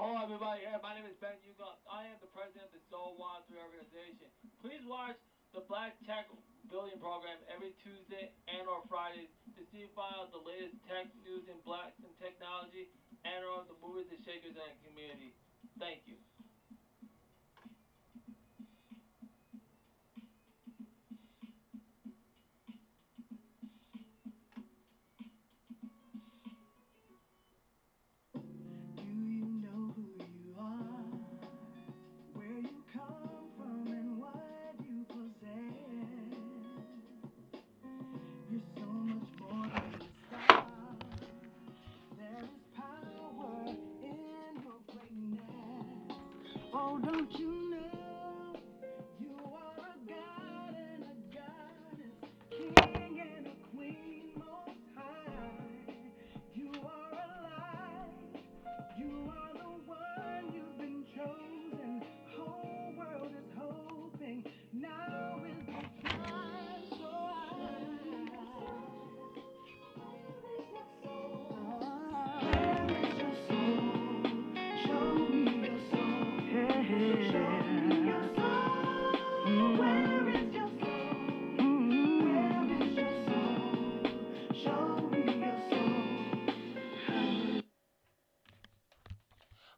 Hello, everybody. Here, my name is Ben Hugo. I am the president of the Soul One Three organization. Please watch the Black Tech Building Program every Tuesday and or Fridays to see out the latest tech news in blacks and technology and or the movies and shakers in our community. Thank you.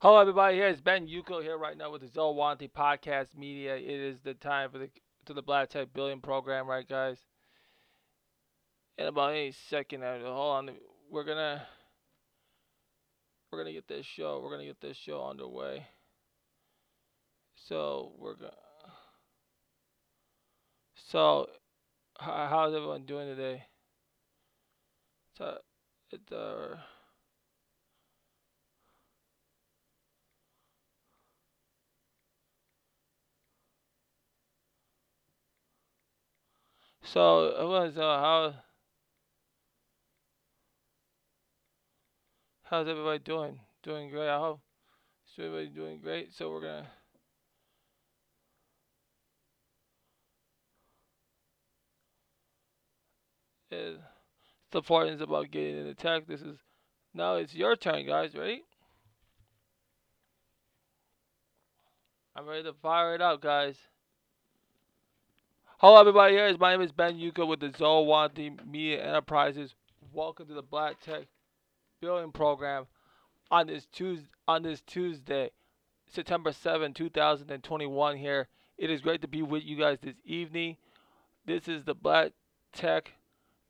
Hello, everybody. Here is Ben Yuko here right now with the Zolwanti Podcast Media. It is the time for the to the Black Tech Building Program, right, guys? In about any second, hold on. We're gonna we're gonna get this show. We're gonna get this show underway. So we're gonna. So, how, how's everyone doing today? So, it uh. So, uh, how how's everybody doing? Doing great. I hope so everybody doing great. So we're gonna. The important is about getting into tech. This is now it's your turn, guys. Ready? I'm ready to fire it up, guys. Hello, everybody. Here is my name is Ben Yuka with the Zolwanti Media Enterprises. Welcome to the Black Tech Building Program on this Tuesday. On this Tuesday, September 7, 2021. Here, it is great to be with you guys this evening. This is the Black Tech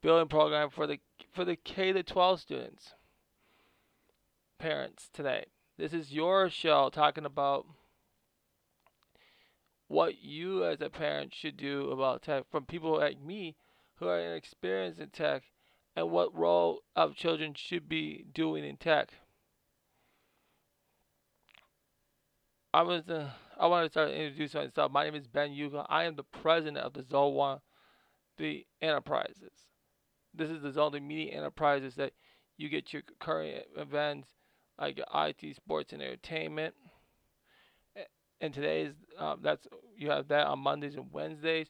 Building Program for the for the K to 12 students, parents today. This is your show talking about what you as a parent should do about tech from people like me who are inexperienced in tech and what role of children should be doing in tech. I was uh, I want to start introducing myself. My name is Ben Yuga. I am the president of the Zone the enterprises. This is the Zone Media Enterprises that you get your current events like IT, sports, and entertainment. And today's um, that's you have that on Mondays and Wednesdays.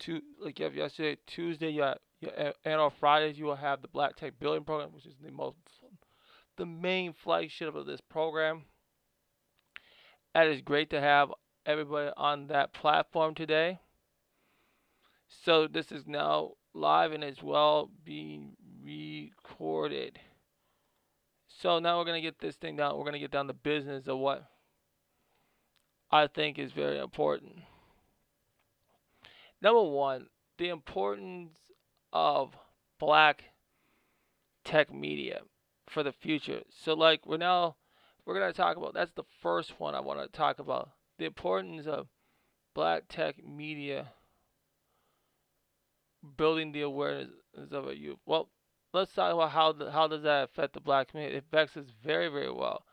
To like you have yesterday, Tuesday, you have, you have, and on Fridays you will have the Black Tech Building Program, which is the most the main flagship of this program. That is great to have everybody on that platform today. So this is now live and as well being recorded. So now we're gonna get this thing down. We're gonna get down to business of what I think is very important. Number one, the importance of black tech media for the future. So like we're now we're gonna talk about that's the first one I want to talk about. The importance of black tech media building the awareness of a youth. Well, let's talk about how the, how does that affect the black community. It affects us very very well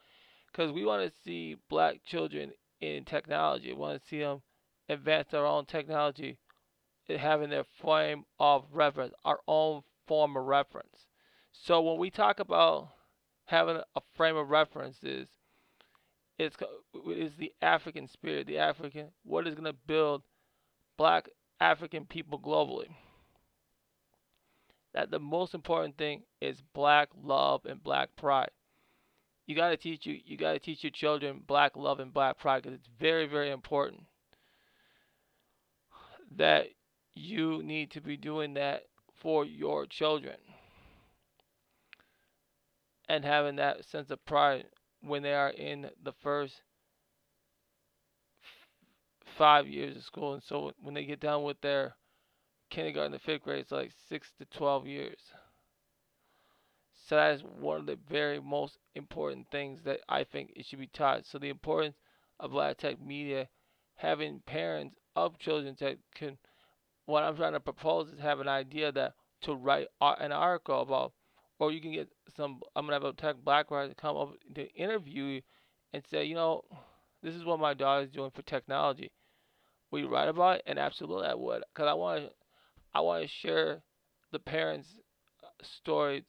because we want to see black children in technology. We want to see them advance their own technology, eh, having their frame of reference, our own form of reference. So when we talk about having a frame of reference, is it's is the African spirit, the African what is going to build black African people globally. That the most important thing is black love and black pride. You got to teach you you got to teach your children black love and black pride because it's very very important that you need to be doing that for your children and having that sense of pride when they are in the first five years of school. And so when they get done with their kindergarten to fifth grade it's like six to twelve years so that is one of the very most important things that I think it should be taught. So the importance of tech media, having parents of children that can, what I'm trying to propose is have an idea that to write an article about, or you can get some, I'm gonna have a tech black writer come up to interview you and say, you know, this is what my daughter is doing for technology. Will you write about it? And absolutely I would, because I want to, I want to share the parents' story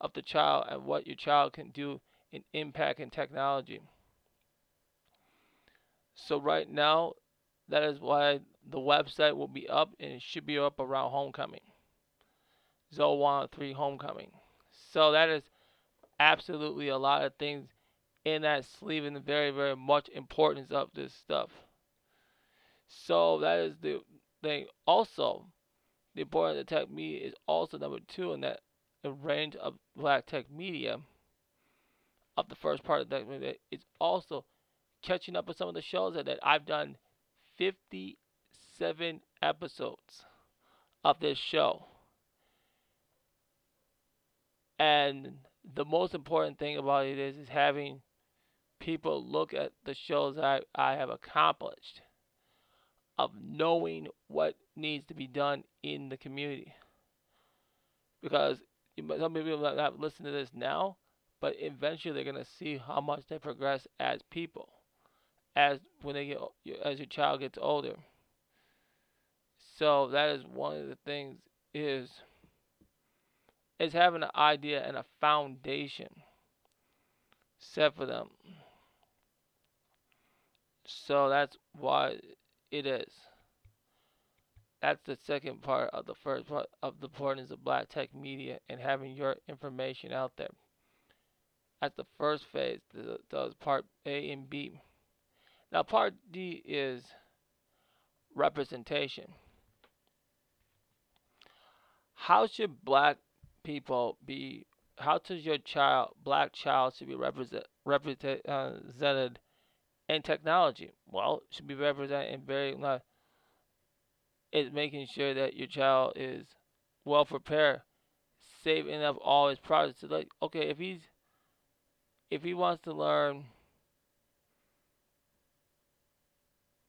of the child and what your child can do in impact and technology. So right now, that is why the website will be up and it should be up around homecoming. Zoe 103 homecoming. So that is absolutely a lot of things in that sleeve and very, very much importance of this stuff. So that is the thing. Also, the importance of tech media is also number two in that the range of black tech media of the first part of that is also catching up with some of the shows that, that I've done 57 episodes of this show. And the most important thing about it is, is having people look at the shows I, I have accomplished, of knowing what needs to be done in the community. Because some people might not listen to this now, but eventually they're gonna see how much they progress as people, as when they get as your child gets older. So that is one of the things is is having an idea and a foundation set for them. So that's why it is. That's the second part of the first part of the importance of black tech media and having your information out there. That's the first phase. Does part A and B. Now part D is representation. How should black people be? How does your child, black child, should be represent, uh, represented in technology? Well, should be represented in very is making sure that your child is well prepared, saving up all his projects. So like, okay, if he's if he wants to learn,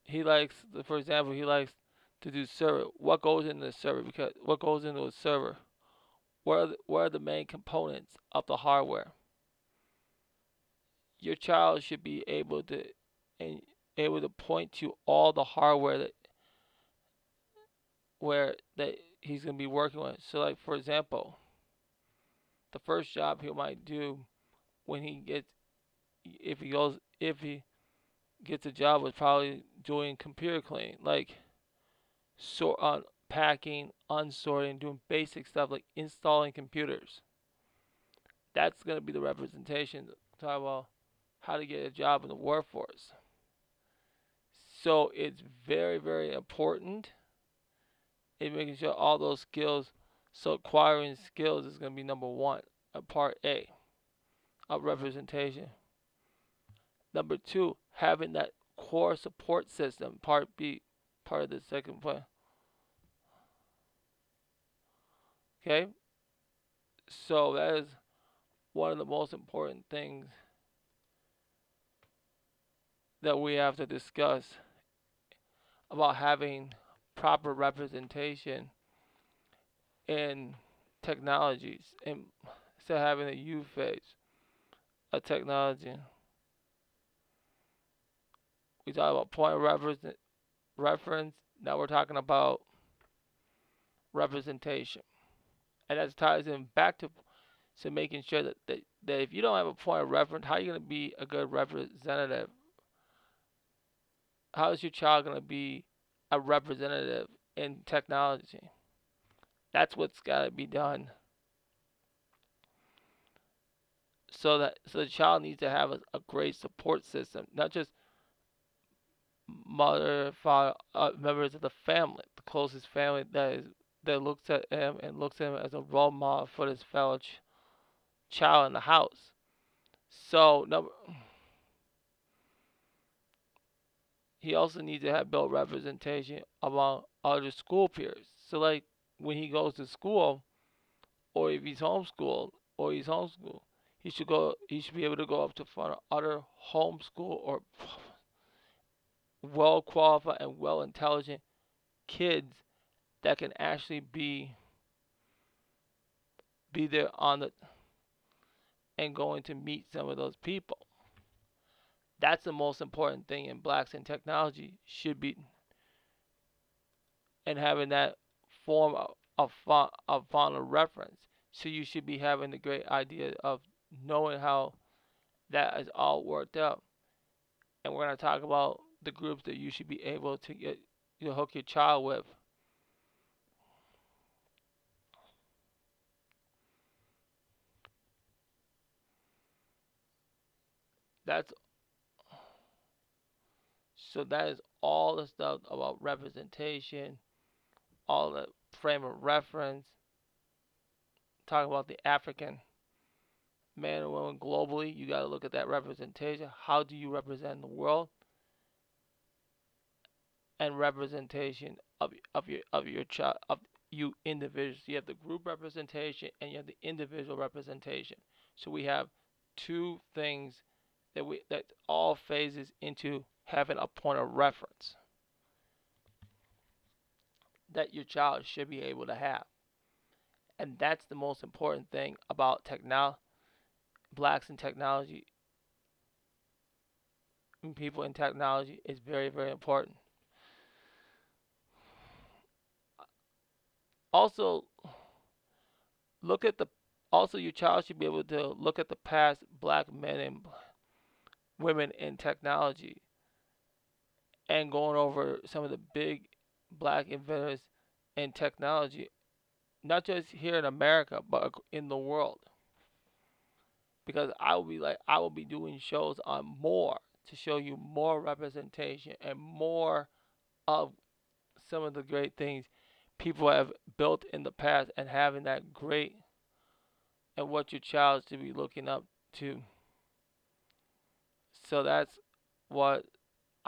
he likes, for example, he likes to do server. What goes into the server? Because what goes into a server? What are the, what are the main components of the hardware? Your child should be able to and able to point to all the hardware that where that he's going to be working with. So, like for example, the first job he might do when he gets, if he goes, if he gets a job, was probably doing computer cleaning, like sort on uh, packing, unsorting, doing basic stuff like installing computers. That's going to be the representation. Talk about how to get a job in the workforce. So it's very, very important and making sure all those skills. So acquiring skills is going to be number one, a part A of representation. Number two, having that core support system, part B, part of the second point. Okay? So that is one of the most important things that we have to discuss about having proper representation in technologies and instead of having youth phase of technology. We talk about point of reference, reference. Now we're talking about representation, and that ties in back to to making sure that, that, that if you don't have a point of reference, how are you going to be a good representative? How is your child going to be a representative in technology. That's what's got to be done. so that so the child needs to have a, a great support system, not just mother, father, uh, members of the family, the closest family that is that looks at him and looks at him as a role model for his fellow ch- child in the house. So number, he also needs to have built representation among other school peers. So like when he goes to school, or if he's homeschooled, or he's homeschooled, he should go. He should be able to go up to front of other homeschool or well qualified and well intelligent kids that can actually be be there on the and going to meet some of those people. That's the most important thing in blacks and technology should be and having that form of of, fo- of final reference. So you should be having the great idea of knowing how that is all worked out. And we're going to talk about the groups that you should be able to get you know, hook your child with. That's so that is all the stuff about representation, all the frame of reference, talk about the African man and woman globally. You got to look at that representation. How do you represent the world? And representation of of your of your child of you individuals. You have the group representation and you have the individual representation. So we have two things that we that all phases into having a point of reference that your child should be able to have. And that's the most important thing about technology blacks in technology people in technology is very, very important. Also, look at the also your child should be able to look at the past black men and women in technology and going over some of the big black inventors in technology, not just here in America, but in the world because I will be like I will be doing shows on more to show you more representation and more of some of the great things people have built in the past and having that great and what your child should be looking up to. So that's what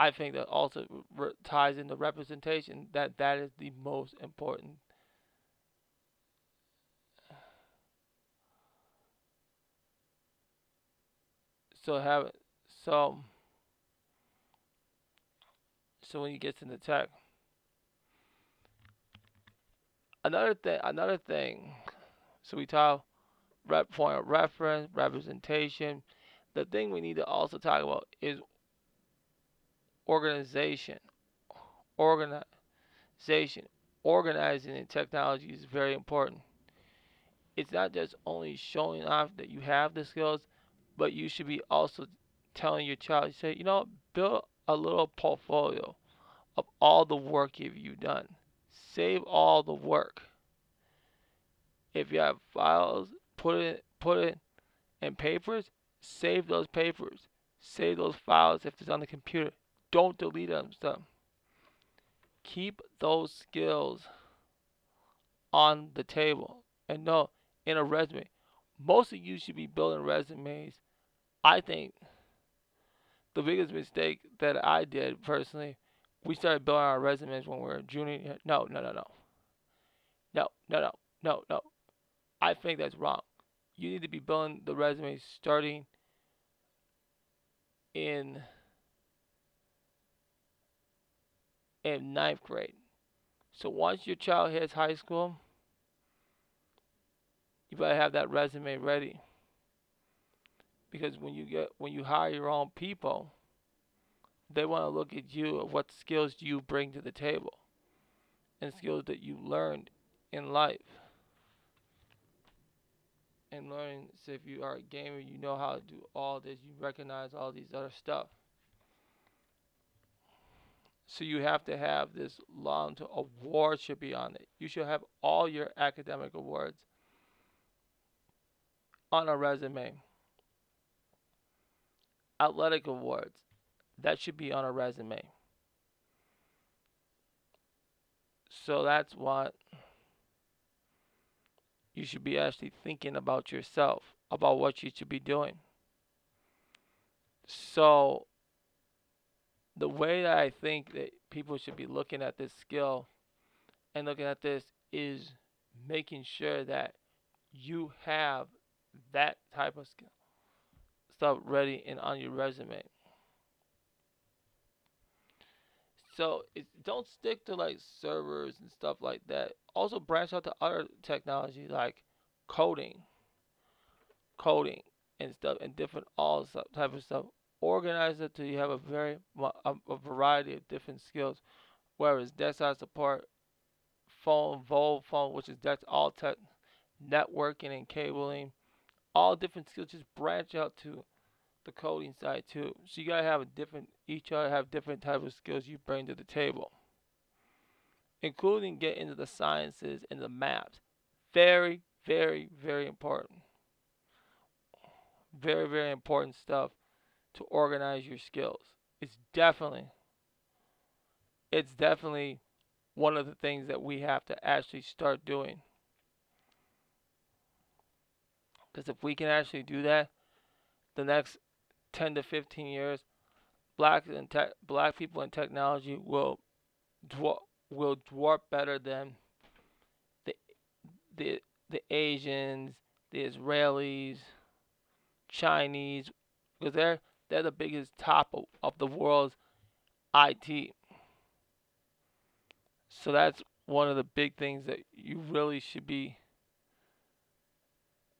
I think that also re- ties into representation that that is the most important. So have so so when you get to the tech another thing another thing so we talk rep point of reference representation. The thing we need to also talk about is organization organization organizing in technology is very important it's not just only showing off that you have the skills but you should be also telling your child, you say, you know, build a little portfolio of all the work you've done. Save all the work. If you have files, put it put it in papers, save those papers. Save those files if it's on the computer. Don't delete them So Keep those skills on the table. And no, in a resume. Most of you should be building resumes. I think the biggest mistake that I did personally, we started building our resumes when we were junior. No, no, no, no. No, no, no, no, no. I think that's wrong. You need to be building the resume starting in in ninth grade. So once your child hits high school, you better have that resume ready because when you get when you hire your own people, they want to look at you of what skills do you bring to the table and skills that you learned in life. And learning so if you are a gamer, you know how to do all this, you recognize all these other stuff. So you have to have this long to award should be on it. You should have all your academic awards on a resume athletic awards. That should be on a resume. So that's what you should be actually thinking about yourself, about what you should be doing. So the way that I think that people should be looking at this skill and looking at this is making sure that you have that type of skill stuff ready and on your resume. So don't stick to like servers and stuff like that. Also branch out to other technology like coding, coding and stuff, and different all type of stuff. Organize it till you have a very a, a variety of different skills. Whereas desktop support, phone, VoIP phone, which is that's all tech, networking and cabling, all different skills. Just branch out to the coding side too. So you gotta have a different. Each other have different type of skills you bring to the table, including get into the sciences and the maps. Very, very, very important. Very, very important stuff to organize your skills. It's definitely, it's definitely one of the things that we have to actually start doing. Because if we can actually do that, the next 10 to 15 years, black and te- black people in technology will dwar- will dwarf better than the the the Asians, the Israelis, Chinese, because they're they're the biggest top of, of the world's IT. So that's one of the big things that you really should be.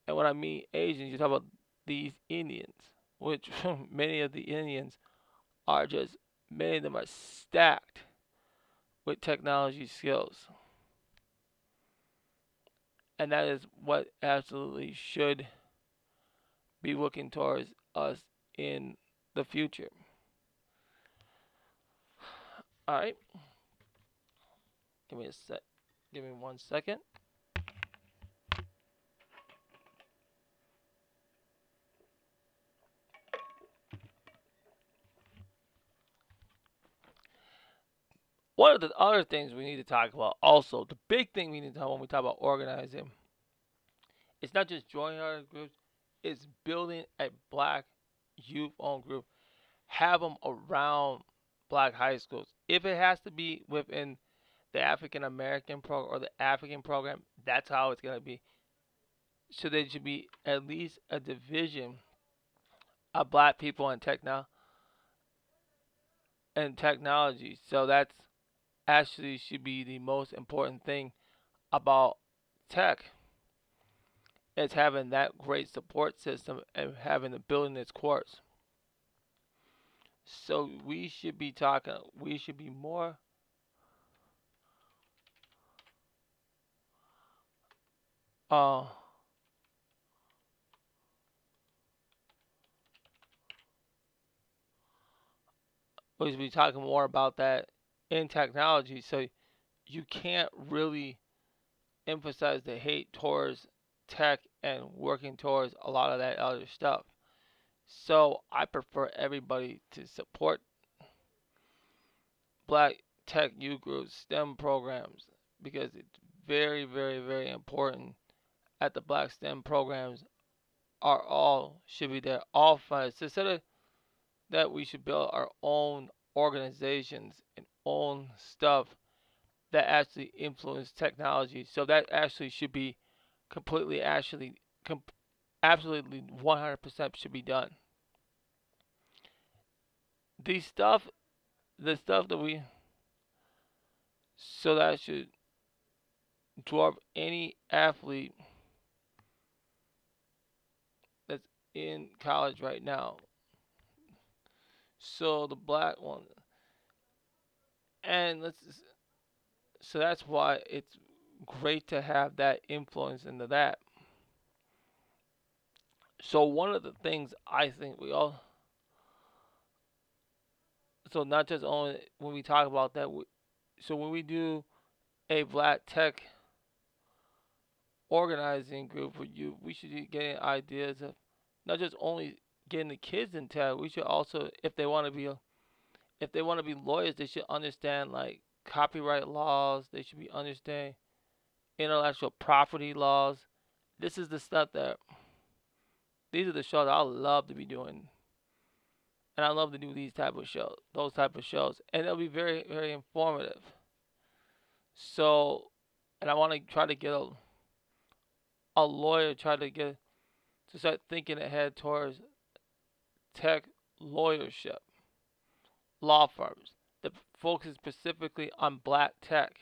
And when I mean Asians, you talk about these Indians which many of the Indians are just, many of them are stacked with technology skills. And that is what absolutely should be looking towards us in the future. All right. Give me a sec. Give me one second. One of the other things we need to talk about, also, the big thing we need to talk about when we talk about organizing, it's not just joining other groups, it's building a black youth owned group. Have them around black high schools. If it has to be within the African American program or the African program, that's how it's going to be. So there should be at least a division of black people in techno and technology. So that's actually should be the most important thing about tech is having that great support system and having the building its course. So we should be talking we should be more uh we should be talking more about that in technology. So you can't really emphasize the hate towards tech and working towards a lot of that other stuff. So I prefer everybody to support black tech youth groups, STEM programs, because it's very, very, very important at the black STEM programs are all should be there, all funded. So instead of that we should build our own organizations and own stuff that actually influence technology. So that actually should be completely, actually, com- absolutely 100% should be done. The stuff, the stuff that we, so that should dwarf any athlete that's in college right now. So the black one, and let's so that's why it's great to have that influence into that. So one of the things I think we all so not just only when we talk about that so when we do a black tech organizing group for you we should be getting ideas of not just only getting the kids in tech, we should also, if they want to be, if they want to be lawyers, they should understand like copyright laws. They should be understand intellectual property laws. This is the stuff that these are the shows I love to be doing, and I love to do these type of shows, those type of shows, and it'll be very very informative. So, and I want to try to get a a lawyer, try to get to start thinking ahead towards tech lawyership, law firms that focus specifically on black tech,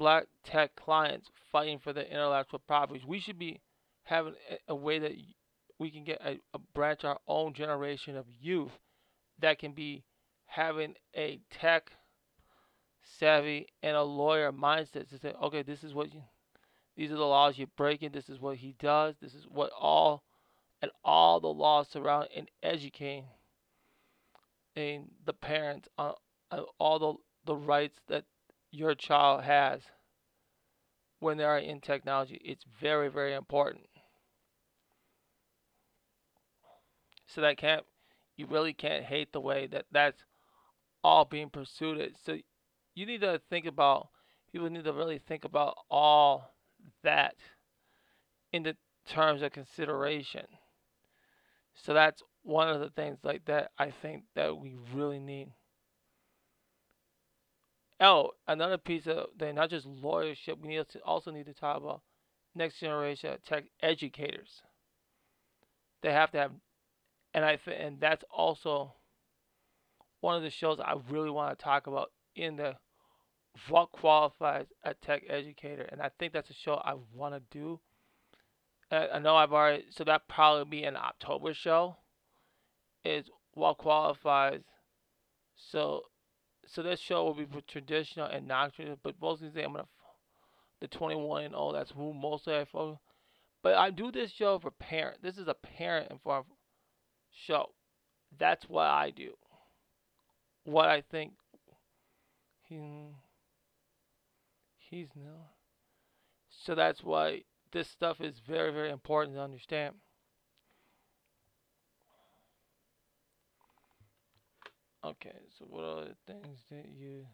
black tech clients fighting for their intellectual properties. We should be having a, way that we can get a, a branch our own generation of youth that can be having a tech savvy and a lawyer mindset to say, okay, this is what you, these are the laws you're breaking. This is what he does. This is what all and all the laws surrounding and educating and the parents on, on all the, the rights that your child has when they are in technology. It's very, very important. So that can't, you really can't hate the way that that's all being pursued. So you need to think about, people need to really think about all that in the terms of consideration. So that's one of the things like that I think that we really need. Oh, another piece of thing, not just lawyership, we need to also need to talk about next generation tech educators. They have to have, and I and that's also one of the shows I really want to talk about in the what qualifies a tech educator, and I think that's a show I want to do uh, I know I've already, so that probably be an October show. Is what qualifies. So, so this show will be traditional and non-traditional, but mostly I'm gonna the 21 and all. That's who mostly I focus. But I do this show for parent. This is a parent informed show. That's what I do. What I think. He, he's no. So that's why this stuff is very, very important to understand. Okay, so what are the things that you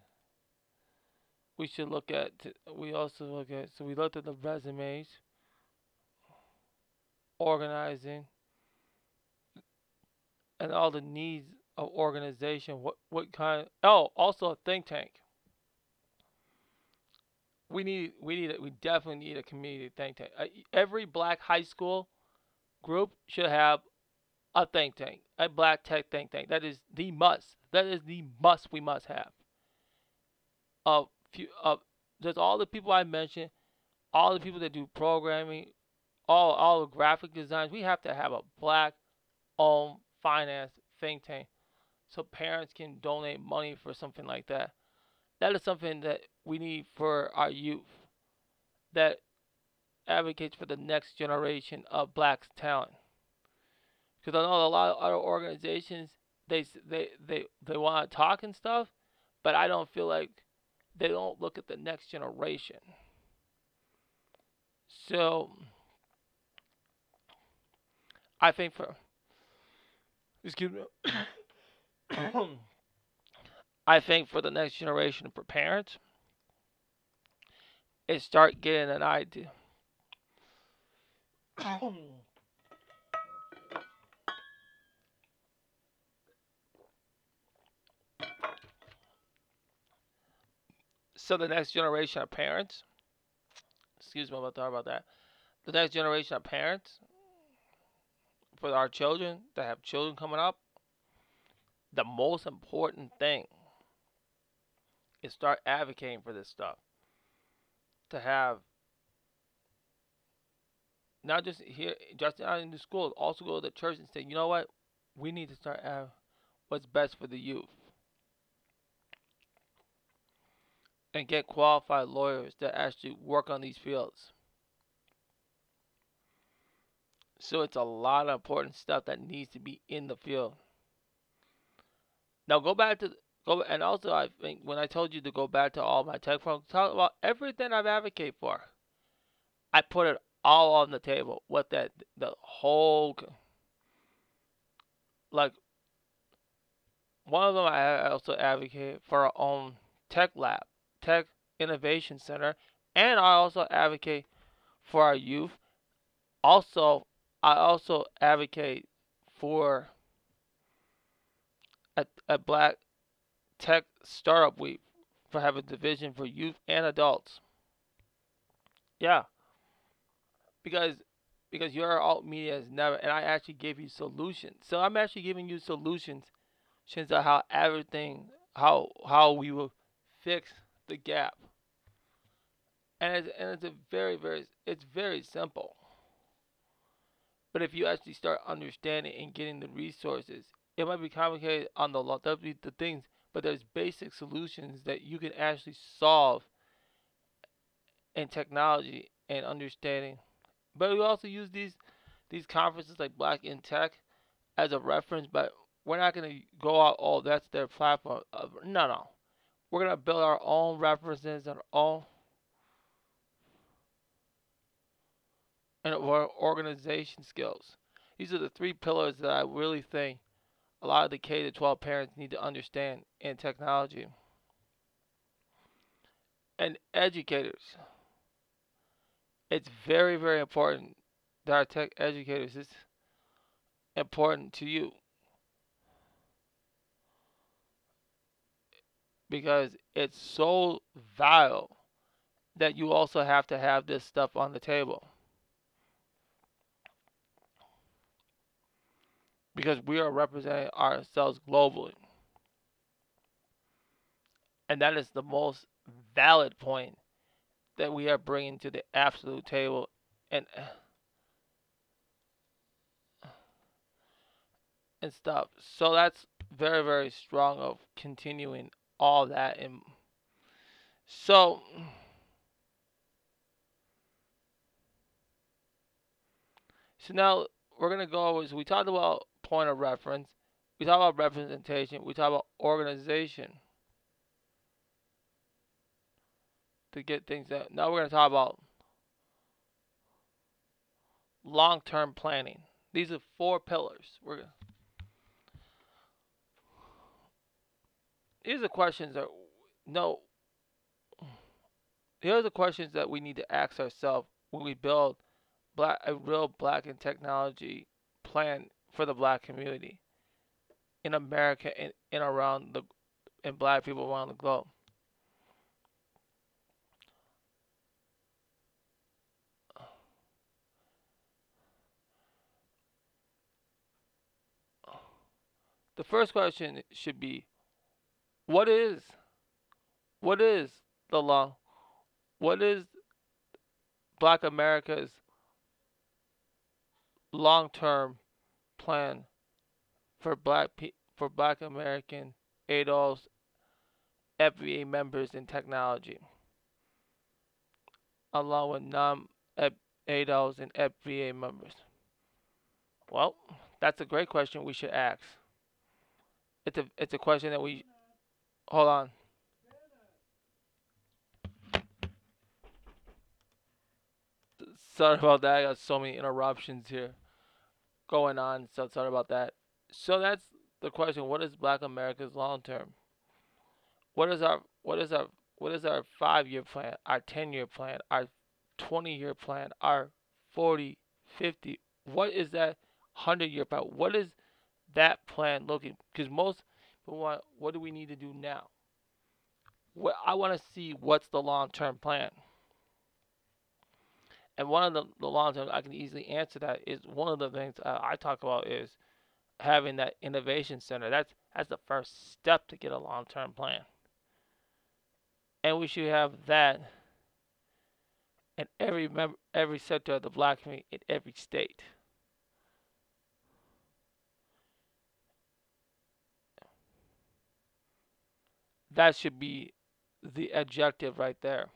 we should look at? We also look at so we looked at the resumes, organizing, and all the needs of organization. What what kind? oh, also a think tank we need we need we definitely need a community think tank. Every black high school group should have a think tank, a black tech think tank. That is the must. That is the must we must have. Of few of there's all the people I mentioned, all the people that do programming, all all the graphic designs. We have to have a black owned finance think tank so parents can donate money for something like that that is something that we need for our youth that advocates for the next generation of black talent. Because I know a lot of other organizations they they they they want to talk and stuff, but I don't feel like they don't look at the next generation. So I think for excuse me I think for the next generation for parents is start getting an idea. Oh. So the next generation of parents, excuse me, I'm about to talk about that. The next generation of parents for our children that have children coming up, the most important thing is start advocating for this stuff. To have not just here, just out in the schools, also go to the church and say, you know what, we need to start have what's best for the youth, and get qualified lawyers that actually work on these fields. So it's a lot of important stuff that needs to be in the field. Now go back to Go and also I think when I told you to go back to all my tech programs, talk about everything I've advocated for. I put it all on the table. What that the whole like one of them I also advocate for our own tech lab, tech innovation center, and I also advocate for our youth. Also, I also advocate for a, a black tech startup week for having a division for youth and adults. Yeah, because because your alt media has never, and I actually gave you solutions. So I'm actually giving you solutions, since how everything, how how we will fix the gap. And it's, and it's a very very it's very simple. But if you actually start understanding and getting the resources, it might be complicated on the law, the things, but there's basic solutions that you can actually solve in technology and understanding. But we also use these these conferences like Black in Tech as a reference, but we're not going to go out, oh, that's their platform. No, no. We're going to build our own references and own and our organization skills. These are the three pillars that I really think a lot of the K to 12 parents need to understand in technology. And educators. It's very, very important that our tech educators is important to you. Because it's so vile that you also have to have this stuff on the table. Because we are representing ourselves globally. And that is the most valid point that we are bringing to the absolute table and and stuff. So that's very very strong of continuing all that and so so now we're gonna go so we talked about point of reference we talked about representation we talked about organization to get things out. Now we're to talk about long-term planning. These are four pillars. We're gonna, these are questions that no. Here are the questions that we need to ask ourselves when we build black, a real black and technology plan for the black community in America and, and around the and black people around the globe. the first question should be what is what is the law? What is black america's long-term plan for black pe- for black american adults fba members in technology? Along with non adults and fba members. Well that's a great question we should ask. It's a it's a question that we hold on. Sorry about that. I got so many interruptions here going on. So sorry about that. So that's the question. What is Black America's long term? What is our what is our what is our five year plan, our ten year plan, our twenty year plan, our 40, 50? What is that hundred year plan? What is that plan looking? Because most people want, what do we need to do now? What I want to see what's the long term plan. And one of the, the long term, I can easily answer that is one of the things uh, I talk about is having that innovation center. That's that's the first step to get a long term plan. And we should have that in every member, every sector of the black community in every state. That should be the adjective right there.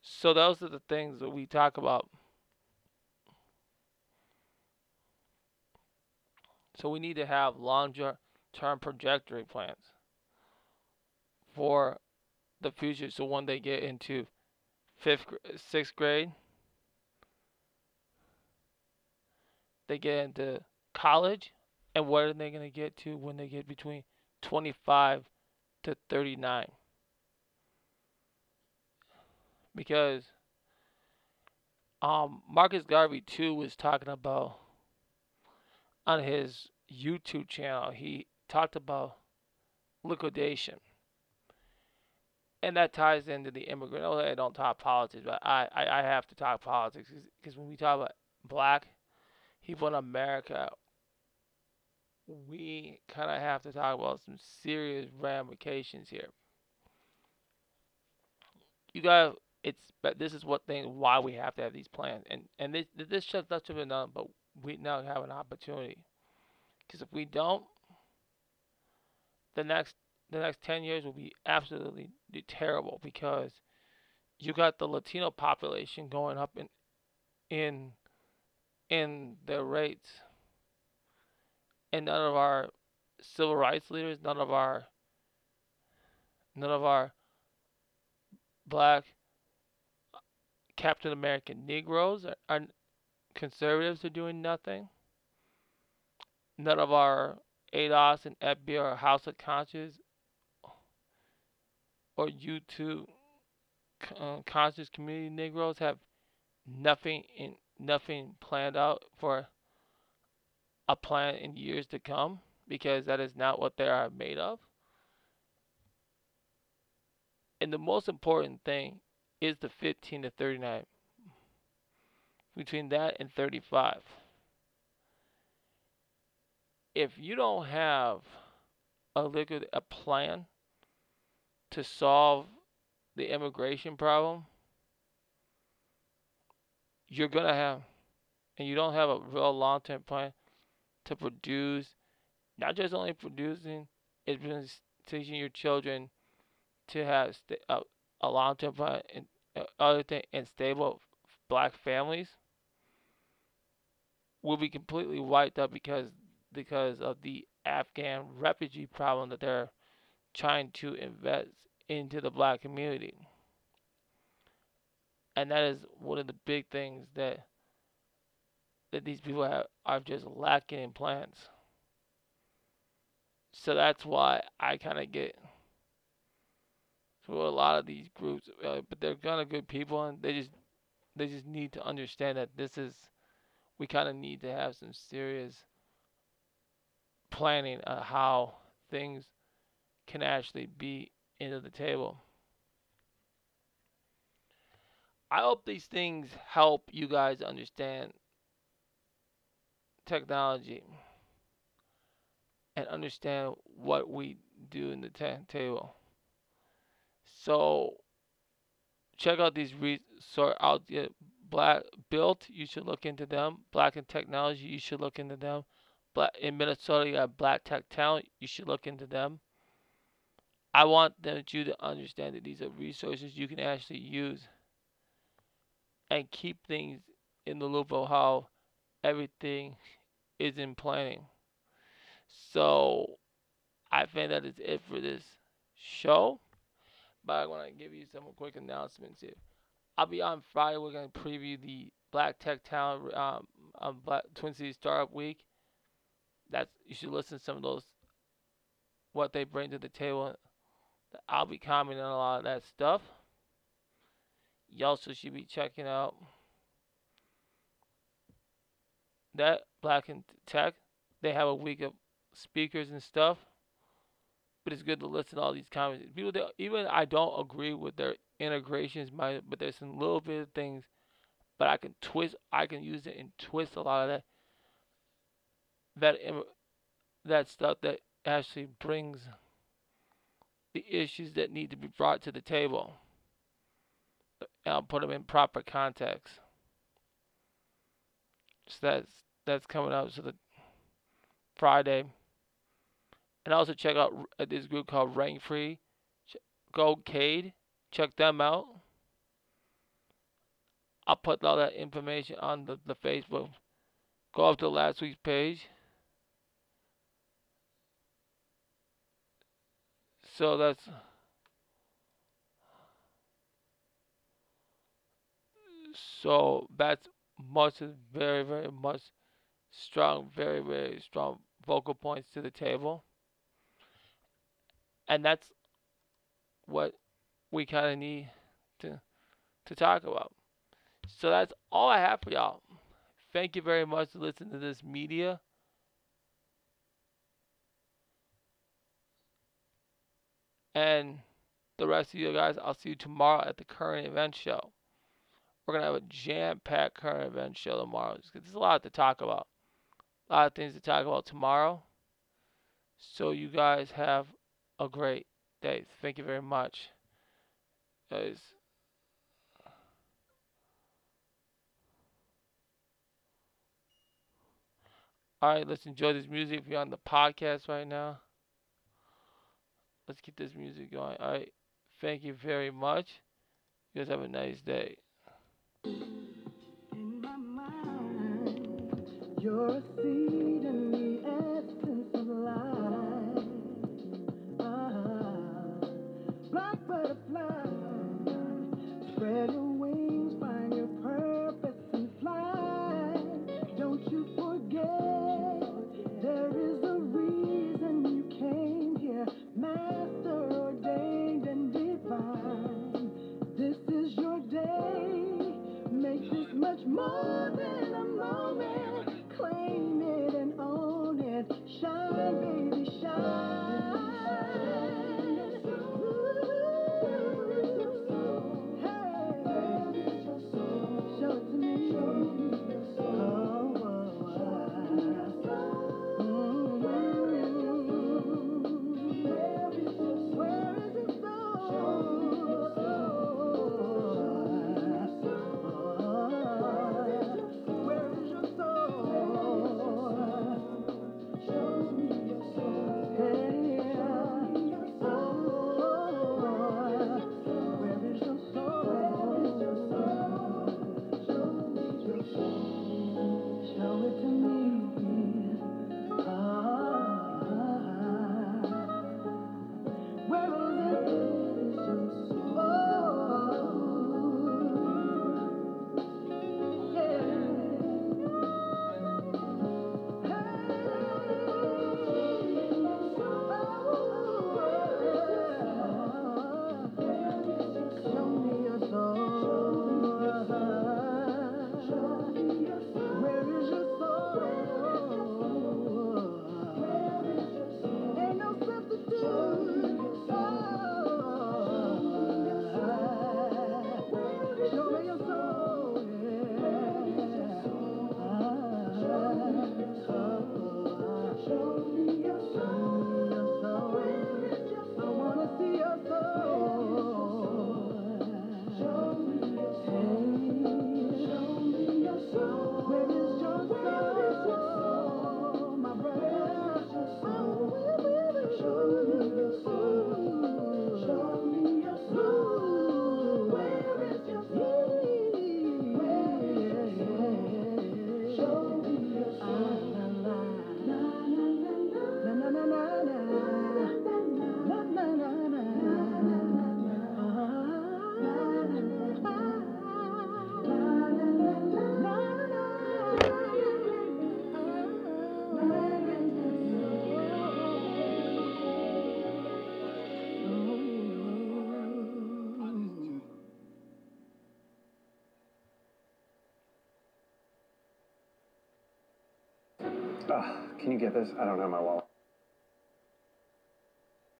So those are the things that we talk about. So we need to have long-term trajectory plans for the future. So when they get into fifth, sixth grade, they get into college, and what are they going to get to when they get between 25 to 39? Because um, Marcus Garvey too was talking about on his YouTube channel. He talked about liquidation, and that ties into the immigrant. Oh, I don't talk politics, but I, I, I have to talk politics because when we talk about black people in America, we kind of have to talk about some serious ramifications here. You got it's but this is what thing why we have to have these plans and and this this should that should have been done, but we now have an opportunity because if we don't, the next the next ten years will be absolutely terrible because you got the Latino population going up in in in their rates and none of our civil rights leaders, none of our none of our black Captain American Negroes are, are conservatives are doing nothing. None of our ADOS and FBA or House of Conscience or YouTube uh, conscious community Negroes have nothing in nothing planned out for a plan in years to come because that is not what they are made of. And the most important thing is the 15 to 39. Between that and 35. If you don't have a liquid a plan to solve the immigration problem, you're gonna have and you don't have a real long term plan to produce, not just only producing, it's teaching your children to have st- a, a long term and uh, other thing and stable black families will be completely wiped out because because of the Afghan refugee problem that they're trying to invest into the black community. And that is one of the big things that that these people have, are just lacking in plans. So that's why I kind of get through a lot of these groups, uh, but they're kind of good people, and they just they just need to understand that this is we kind of need to have some serious planning on how things can actually be into the table. I hope these things help you guys understand technology and understand what we do in the table. So check out these resources out there. Black built, you should look into them. Black in technology, you should look into them. Black in Minnesota, you got Black Tech Talent, you should look into them. I want them you to understand that these are resources you can actually use and keep things in the loop of how everything is in planning. So I think that is it for this show. But I want to give you some quick announcements here. I'll be on Friday. We're going to preview the Black Tech Town um, um, Black Twin Cities Startup Week. That's you should listen to some of those what they bring to the table. I'll be commenting on a lot of that stuff. Also should be checking out that Black and Tech. They have a week of speakers and stuff. But it's good to listen to all these comments. People that even I don't agree with their integrations, my but there's some little bit of things, but I can twist. I can use it and twist a lot of that. That that stuff that actually brings the issues that need to be brought to the table. And I'll put them in proper context. So that's that's coming up. So the Friday. And also check out uh, this group called Rain Free. Gold Cade. Check them out. I'll put all that information on the, the Facebook. Go up to last week's page. So that's so that's much very very much strong, very, very strong vocal points to the table. And that's what we kind of need to to talk about. So that's all I have for y'all. Thank you very much for listening to this media. And the rest of you guys, I'll see you tomorrow at the current event show. We're gonna have a jam-packed current event show tomorrow. There's a lot to talk about. A lot of things to talk about tomorrow. So you guys have a great day. Thank you very much. Guys. Alright, let's enjoy this music if you're on the podcast right now. Let's keep this music going. Alright. Thank you very much. You guys have a nice day. In my mind, you're a seed can you get this? I don't have my wallet.